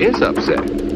is upset.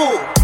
Ooh.